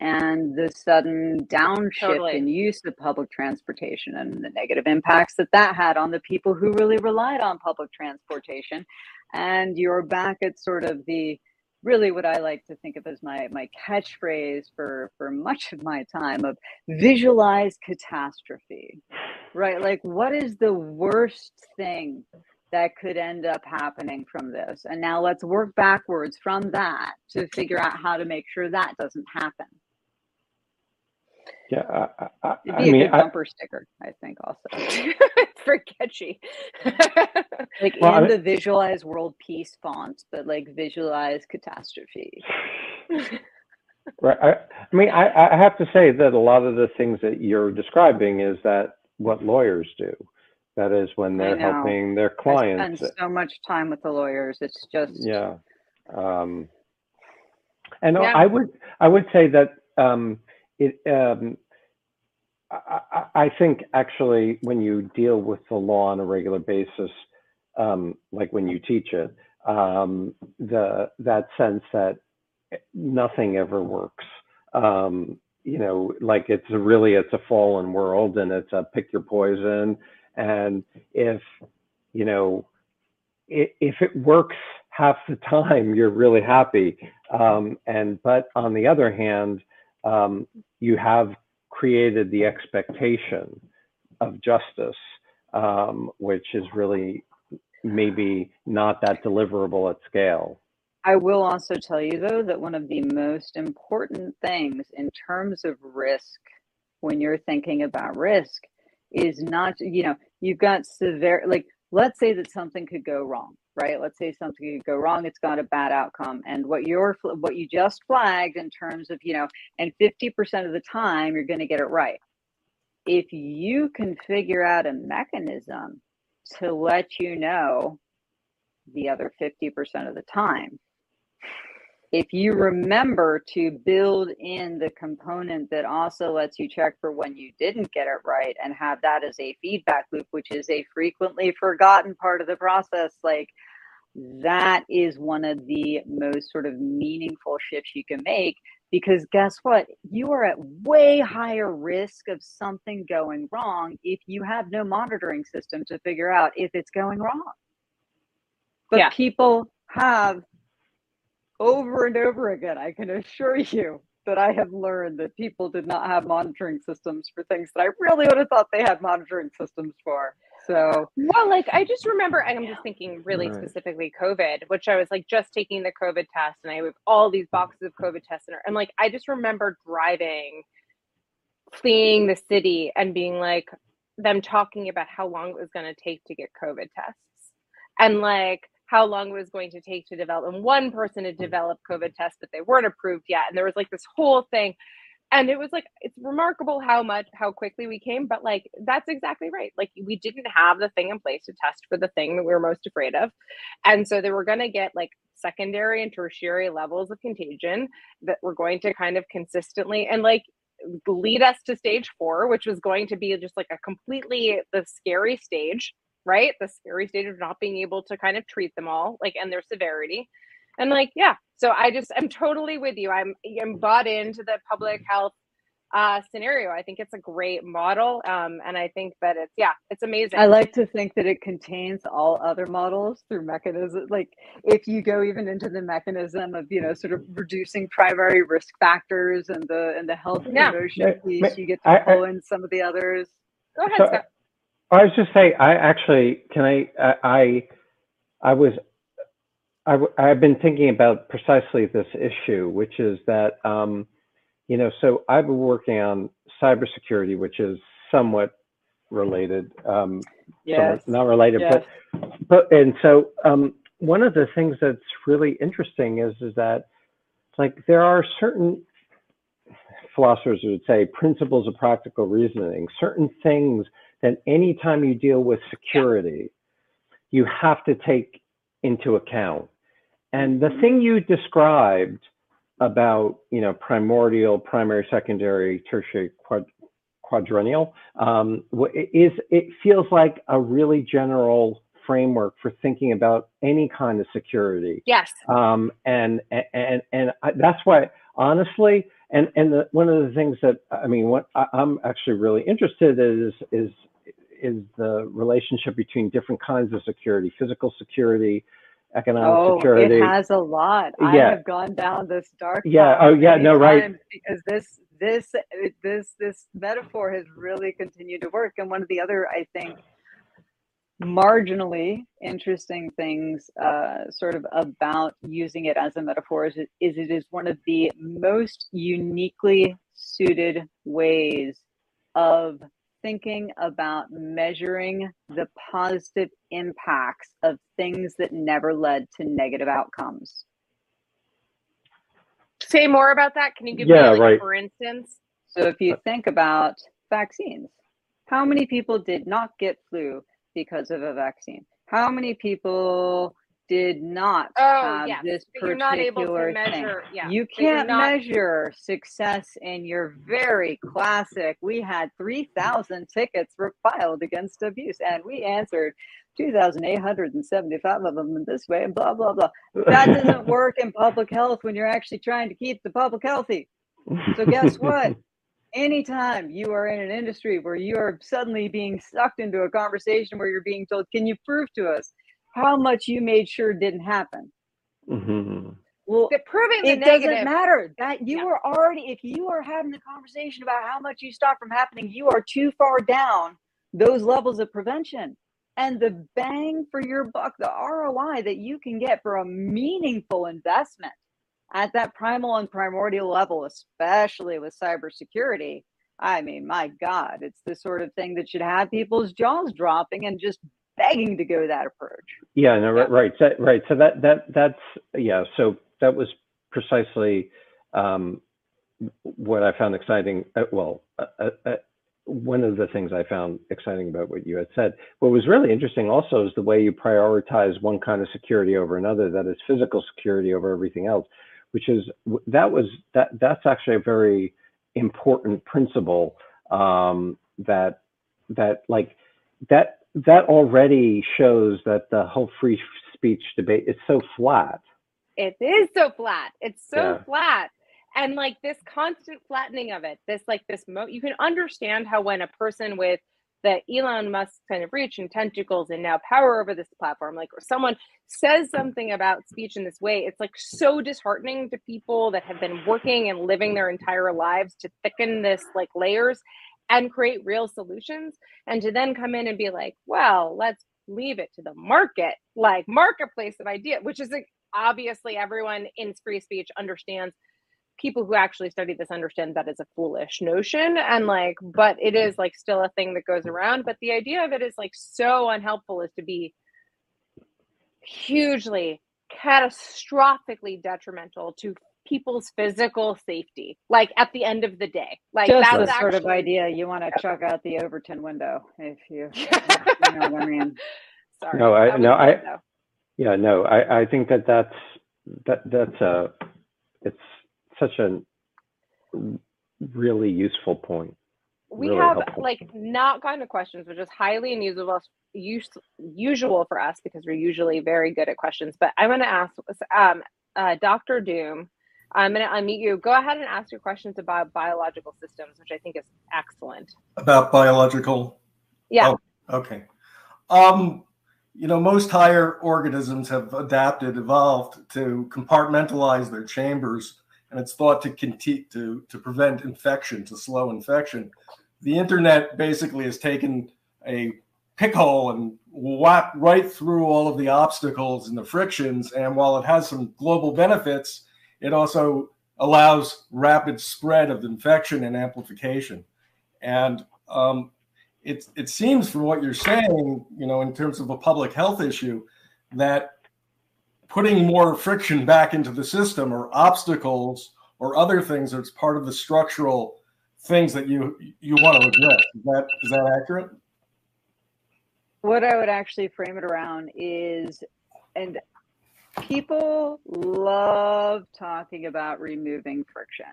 and the sudden downshift totally. in use of public transportation and the negative impacts that that had on the people who really relied on public transportation. And you're back at sort of the really what i like to think of as my my catchphrase for for much of my time of visualize catastrophe right? Like what is the worst thing that could end up happening from this? And now let's work backwards from that to figure out how to make sure that doesn't happen yeah, I, I, It'd be I a mean, good bumper I, sticker, I think. Also, it's very catchy. like well, in the visualize world peace font, but like visualize catastrophe. right. I, I mean, I, I have to say that a lot of the things that you're describing is that what lawyers do. That is when they're helping their clients. I spend so much time with the lawyers. It's just yeah. Um, and yeah. I would I would say that um, it um, I, I, think actually when you deal with the law on a regular basis, um, like when you teach it, um, the that sense that nothing ever works. Um, you know, like it's a really it's a fallen world and it's a pick your poison. And if you know, it, if it works half the time, you're really happy. Um, and but on the other hand, um, you have created the expectation of justice, um, which is really maybe not that deliverable at scale. I will also tell you, though, that one of the most important things in terms of risk when you're thinking about risk is not, you know, you've got severe, like, let's say that something could go wrong right? Let's say something could go wrong, it's got a bad outcome. And what you're what you just flagged in terms of, you know, and 50% of the time you're going to get it right. If you can figure out a mechanism to let you know the other 50% of the time, if you remember to build in the component that also lets you check for when you didn't get it right and have that as a feedback loop, which is a frequently forgotten part of the process, like that is one of the most sort of meaningful shifts you can make because guess what? You are at way higher risk of something going wrong if you have no monitoring system to figure out if it's going wrong. But yeah. people have over and over again, I can assure you that I have learned that people did not have monitoring systems for things that I really would have thought they had monitoring systems for. So, well, like I just remember, and I'm just thinking really right. specifically COVID, which I was like just taking the COVID test, and I have all these boxes of COVID tests, in her. and like I just remember driving, fleeing the city, and being like them talking about how long it was going to take to get COVID tests, and like how long it was going to take to develop. And one person had developed COVID tests, but they weren't approved yet, and there was like this whole thing and it was like it's remarkable how much how quickly we came but like that's exactly right. Like we didn't have the thing in place to test for the thing that we were most afraid of. And so they were going to get like secondary and tertiary levels of contagion that were going to kind of consistently and like lead us to stage four which was going to be just like a completely the scary stage right? The scary stage of not being able to kind of treat them all like and their severity. And like yeah so i just i'm totally with you i'm i'm bought into the public health uh, scenario i think it's a great model um, and i think that it's yeah it's amazing i like to think that it contains all other models through mechanism like if you go even into the mechanism of you know sort of reducing primary risk factors and the and the health yeah. promotion piece you get to pull I, in some of the others go ahead so, Scott. i was just saying i actually can i i I was I, have been thinking about precisely this issue, which is that, um, you know, so I've been working on cybersecurity, which is somewhat related, um, yes. not related, yes. but, but, and so um, one of the things that's really interesting is, is that like there are certain philosophers would say principles of practical reasoning, certain things that anytime you deal with security, you have to take into account. And the thing you described about, you know, primordial, primary, secondary, tertiary, quad, quadrennial, um, is it feels like a really general framework for thinking about any kind of security. Yes. Um, and and and I, that's why, honestly, and and the, one of the things that I mean, what I, I'm actually really interested in is is is the relationship between different kinds of security, physical security, economic oh, security. it has a lot. Yeah. I have gone down this dark. Yeah. Oh, yeah. No, right. Because this this this this metaphor has really continued to work. And one of the other, I think, marginally interesting things, uh, sort of about using it as a metaphor, is it, is it is one of the most uniquely suited ways of thinking about measuring the positive impacts of things that never led to negative outcomes. Say more about that. Can you give Yeah, me like, right. for instance? So if you think about vaccines, how many people did not get flu because of a vaccine? How many people did not Oh, have yes. this But you're not able to particular thing? measure. Yeah. You can't not- measure success in your very classic. We had 3,000 tickets were filed against abuse, and we answered 2,875 of them in this way, and blah, blah, blah. That doesn't work in public health when you're actually trying to keep the public healthy. So, guess what? Anytime you are in an industry where you are suddenly being sucked into a conversation where you're being told, Can you prove to us how much you made sure didn't happen? Mhm. Well, The proving the it negative. doesn't matter that you Yeah. are already if you are having the conversation about how much you stop from happening you are too far down those levels of prevention and the bang for your buck the roi that you can get for a meaningful investment at that primal and primordial level especially with cybersecurity i mean my god it's the sort of thing that should have people's jaws dropping and just begging to go that approach Yeah, no, right, right, so, right. So that that that's yeah. So that was precisely um, what I found exciting. Uh, well, uh, uh, uh, one of the things I found exciting about what you had said. What was really interesting also is the way you prioritize one kind of security over another. That is physical security over everything else, which is that was that that's actually a very important principle um, that that like that that already shows that the whole free speech debate is so flat. It is so flat. It's so Yeah. flat. And like this constant flattening of it, this like this mo you can understand how when a person with the Elon Musk kind of reach and tentacles and now power over this platform, like or someone says something about speech in this way, it's like so disheartening to people that have been working and living their entire lives to thicken this like layers and create real solutions. And to then come in and be like, well, let's leave it to the market, like marketplace of idea, which is like, obviously everyone in free speech understands people who actually study this understand that is a foolish notion and like but it is like still a thing that goes around but the idea of it is like so unhelpful is to be hugely catastrophically detrimental to people's physical safety like at the end of the day like just that's the sort of idea you want to chuck out the overton window if you you know what i mean sorry No, I- no, I- though. Yeah, no, I, I think that that's that that's a it's such a really useful point. we really have helpful. like not gotten to questions, which is highly unusual us, usual for us because we're usually very good at questions. But I'm going to ask um, uh, Dr. Doom. I'm going to unmute you. Go ahead and ask your questions about biological systems, which I think is excellent. about biological Yeah. Oh. okay um you know most higher organisms have adapted evolved to compartmentalize their chambers and it's thought to conti- to to prevent infection to slow infection the internet basically has taken a pick hole and whap right through all of the obstacles and the frictions. And while it has some global benefits, it also allows rapid spread of infection and amplification. And um, it, it seems from what you're saying, you know, in terms of a public health issue, that putting more friction back into the system or obstacles or other things that's part of the structural things that you you want to address. Is that is that accurate? What I would actually frame it around is, and people love talking about removing friction.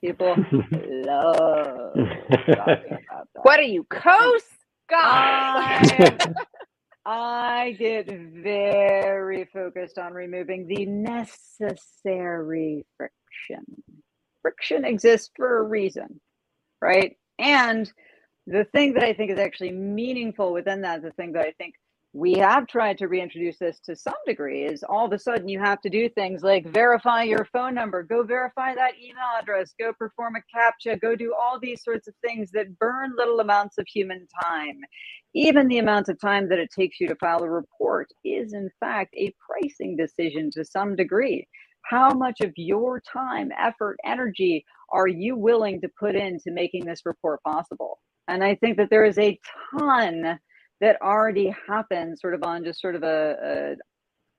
People love talking about that. What are you, Coase? God. I, I get very focused on removing the necessary friction. Friction exists for a reason, right? And the thing that I think is actually meaningful within that, the thing that I think we have tried to reintroduce this to some degree is all of a sudden you have to do things like verify your phone number, go verify that email address, go perform a CAPTCHA, go do all these sorts of things that burn little amounts of human time. Even the amount of time that it takes you to file a report is, in fact, a pricing decision to some degree. How much of your time, effort, energy are you willing to put into making this report possible? And I think that there is a ton that already happens sort of on just sort of a,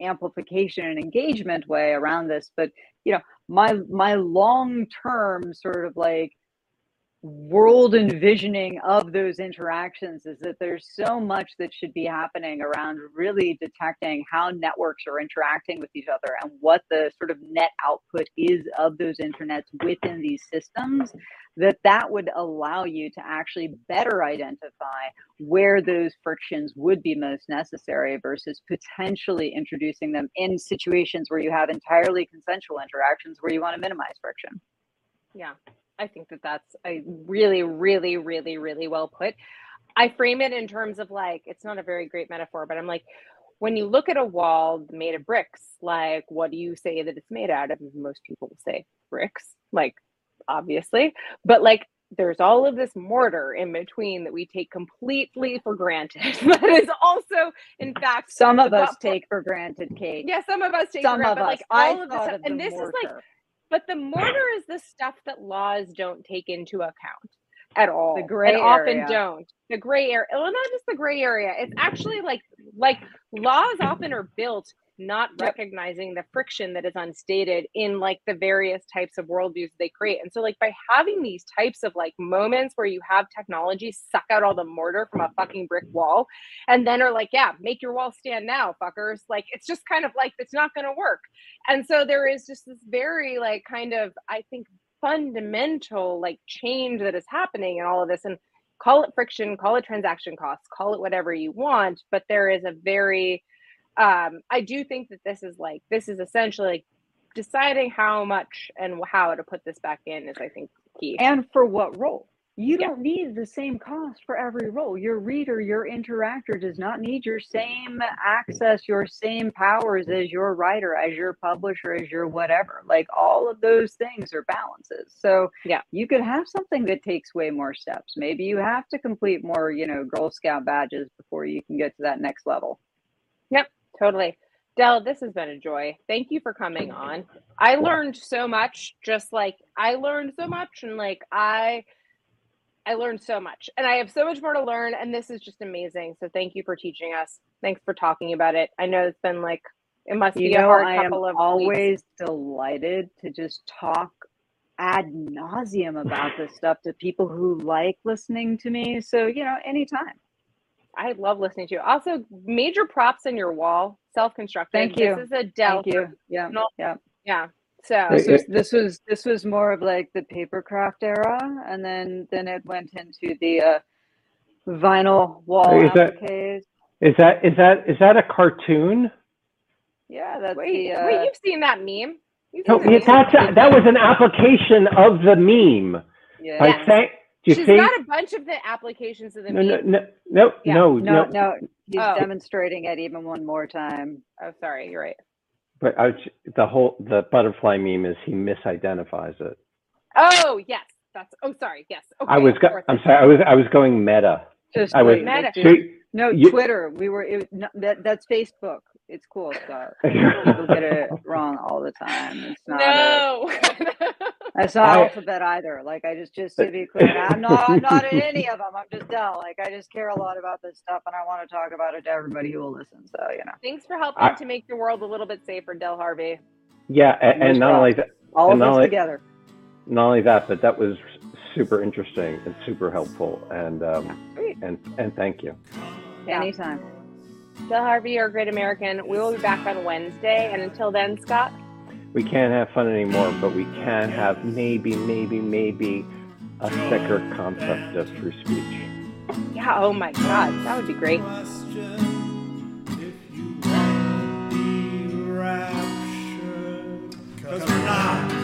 a amplification and engagement way around this. But you know, my my long term sort of like world envisioning of those interactions is that there's so much that should be happening around really detecting how networks are interacting with each other and what the sort of net output is of those internets within these systems that that would allow you to actually better identify where those frictions would be most necessary versus potentially introducing them in situations where you have entirely consensual interactions where you want to minimize friction. Yeah, I think that that's a really, really, really, really well put. I frame it in terms of like, it's not a very great metaphor, but I'm like, when you look at a wall made of bricks, like, what do you say that it's made out of? Most people will say bricks, like, obviously, but like, there's all of this mortar in between that we take completely for granted. that is also, in fact, some of us take for granted kate Yeah, some of us take some for of granted, but us like i all of this, stuff- of and this is like mortar. But the mortar is the stuff that laws don't take into account at all. The gray and often don't. The gray area. Well, not just the gray area. It's actually like like laws often are built not Yep. recognizing the friction that is unstated in like the various types of worldviews they create. And so like by having these types of like moments where you have technology suck out all the mortar from a fucking brick wall and then are like, yeah, make your wall stand now, fuckers. Like it's just kind of like it's not gonna work. And so there is just this very like kind of I think fundamental like change that is happening in all of this and call it friction, call it transaction costs, call it whatever you want, but there is a very um I do think that this is like this is essentially like deciding how much and how to put this back in is I think key. and for what role you Yeah. don't need the same cost for every role your reader your interactor does not need your same access your same powers as your writer as your publisher as your whatever like all of those things are balances so Yeah. you could have something that takes way more steps maybe you have to complete more you know girl scout badges before you can get to that next level Totally. Del, this has been a joy. Thank you for coming on. I learned so much, just like I learned so much, and like I I learned so much. And I have so much more to learn, and this is just amazing. So thank you for teaching us. Thanks for talking about it. I know it's been like it must you be a hard i am couple of weeks. always delighted to just talk ad nauseum about this stuff to people who like listening to me so you know anytime I love listening to you. Also, major props in your wall, self-constructed. Thank you. This is a Dell. thank you yeah No. yeah Yeah. So this was this was this was more of like the papercraft era and then then it went into the uh vinyl wall Is that- appliques. Is that is that is that a cartoon? yeah that's wait, the uh, wait, you've seen that meme? You've No, seen the that's a, that was an application of the meme. yeah I Yes. Think. Do you She's think? got a bunch of the applications of the No, no, meme. no, no, Yeah. no, no no. no he's Oh. demonstrating it even one more time Oh, sorry, you're right. But I was, the whole the butterfly meme is he misidentifies it. Oh, yes. That's oh sorry, yes. Okay. I was. of Go. I'm sorry. I was. I was going meta. just I was- like, Meta. just- So, No, You- Twitter. We were it, no, that. That's Facebook. It's cool, Scott. People get it wrong all the time. It's not. A, no. it's not I- alphabet either. Like I just, just to be clear, I'm not. I'm not in any of them. I'm just Del. Like I just care a lot about this stuff, and I want to talk about it to everybody who will listen. So you know, Thanks for helping I- to make the world a little bit safer, Del Harvey. Yeah, and, and not only that, all of us only- together. not only that, but that was super interesting and super helpful. And um, Great. and and thank you. Yeah. Anytime. Del Harvey, you're a great American. We will be back on Wednesday. And until then, Scott, we can't have fun anymore, but we can have maybe, maybe, maybe a thicker concept of free speech. Yeah, oh my God, that would be great. Cause we're not.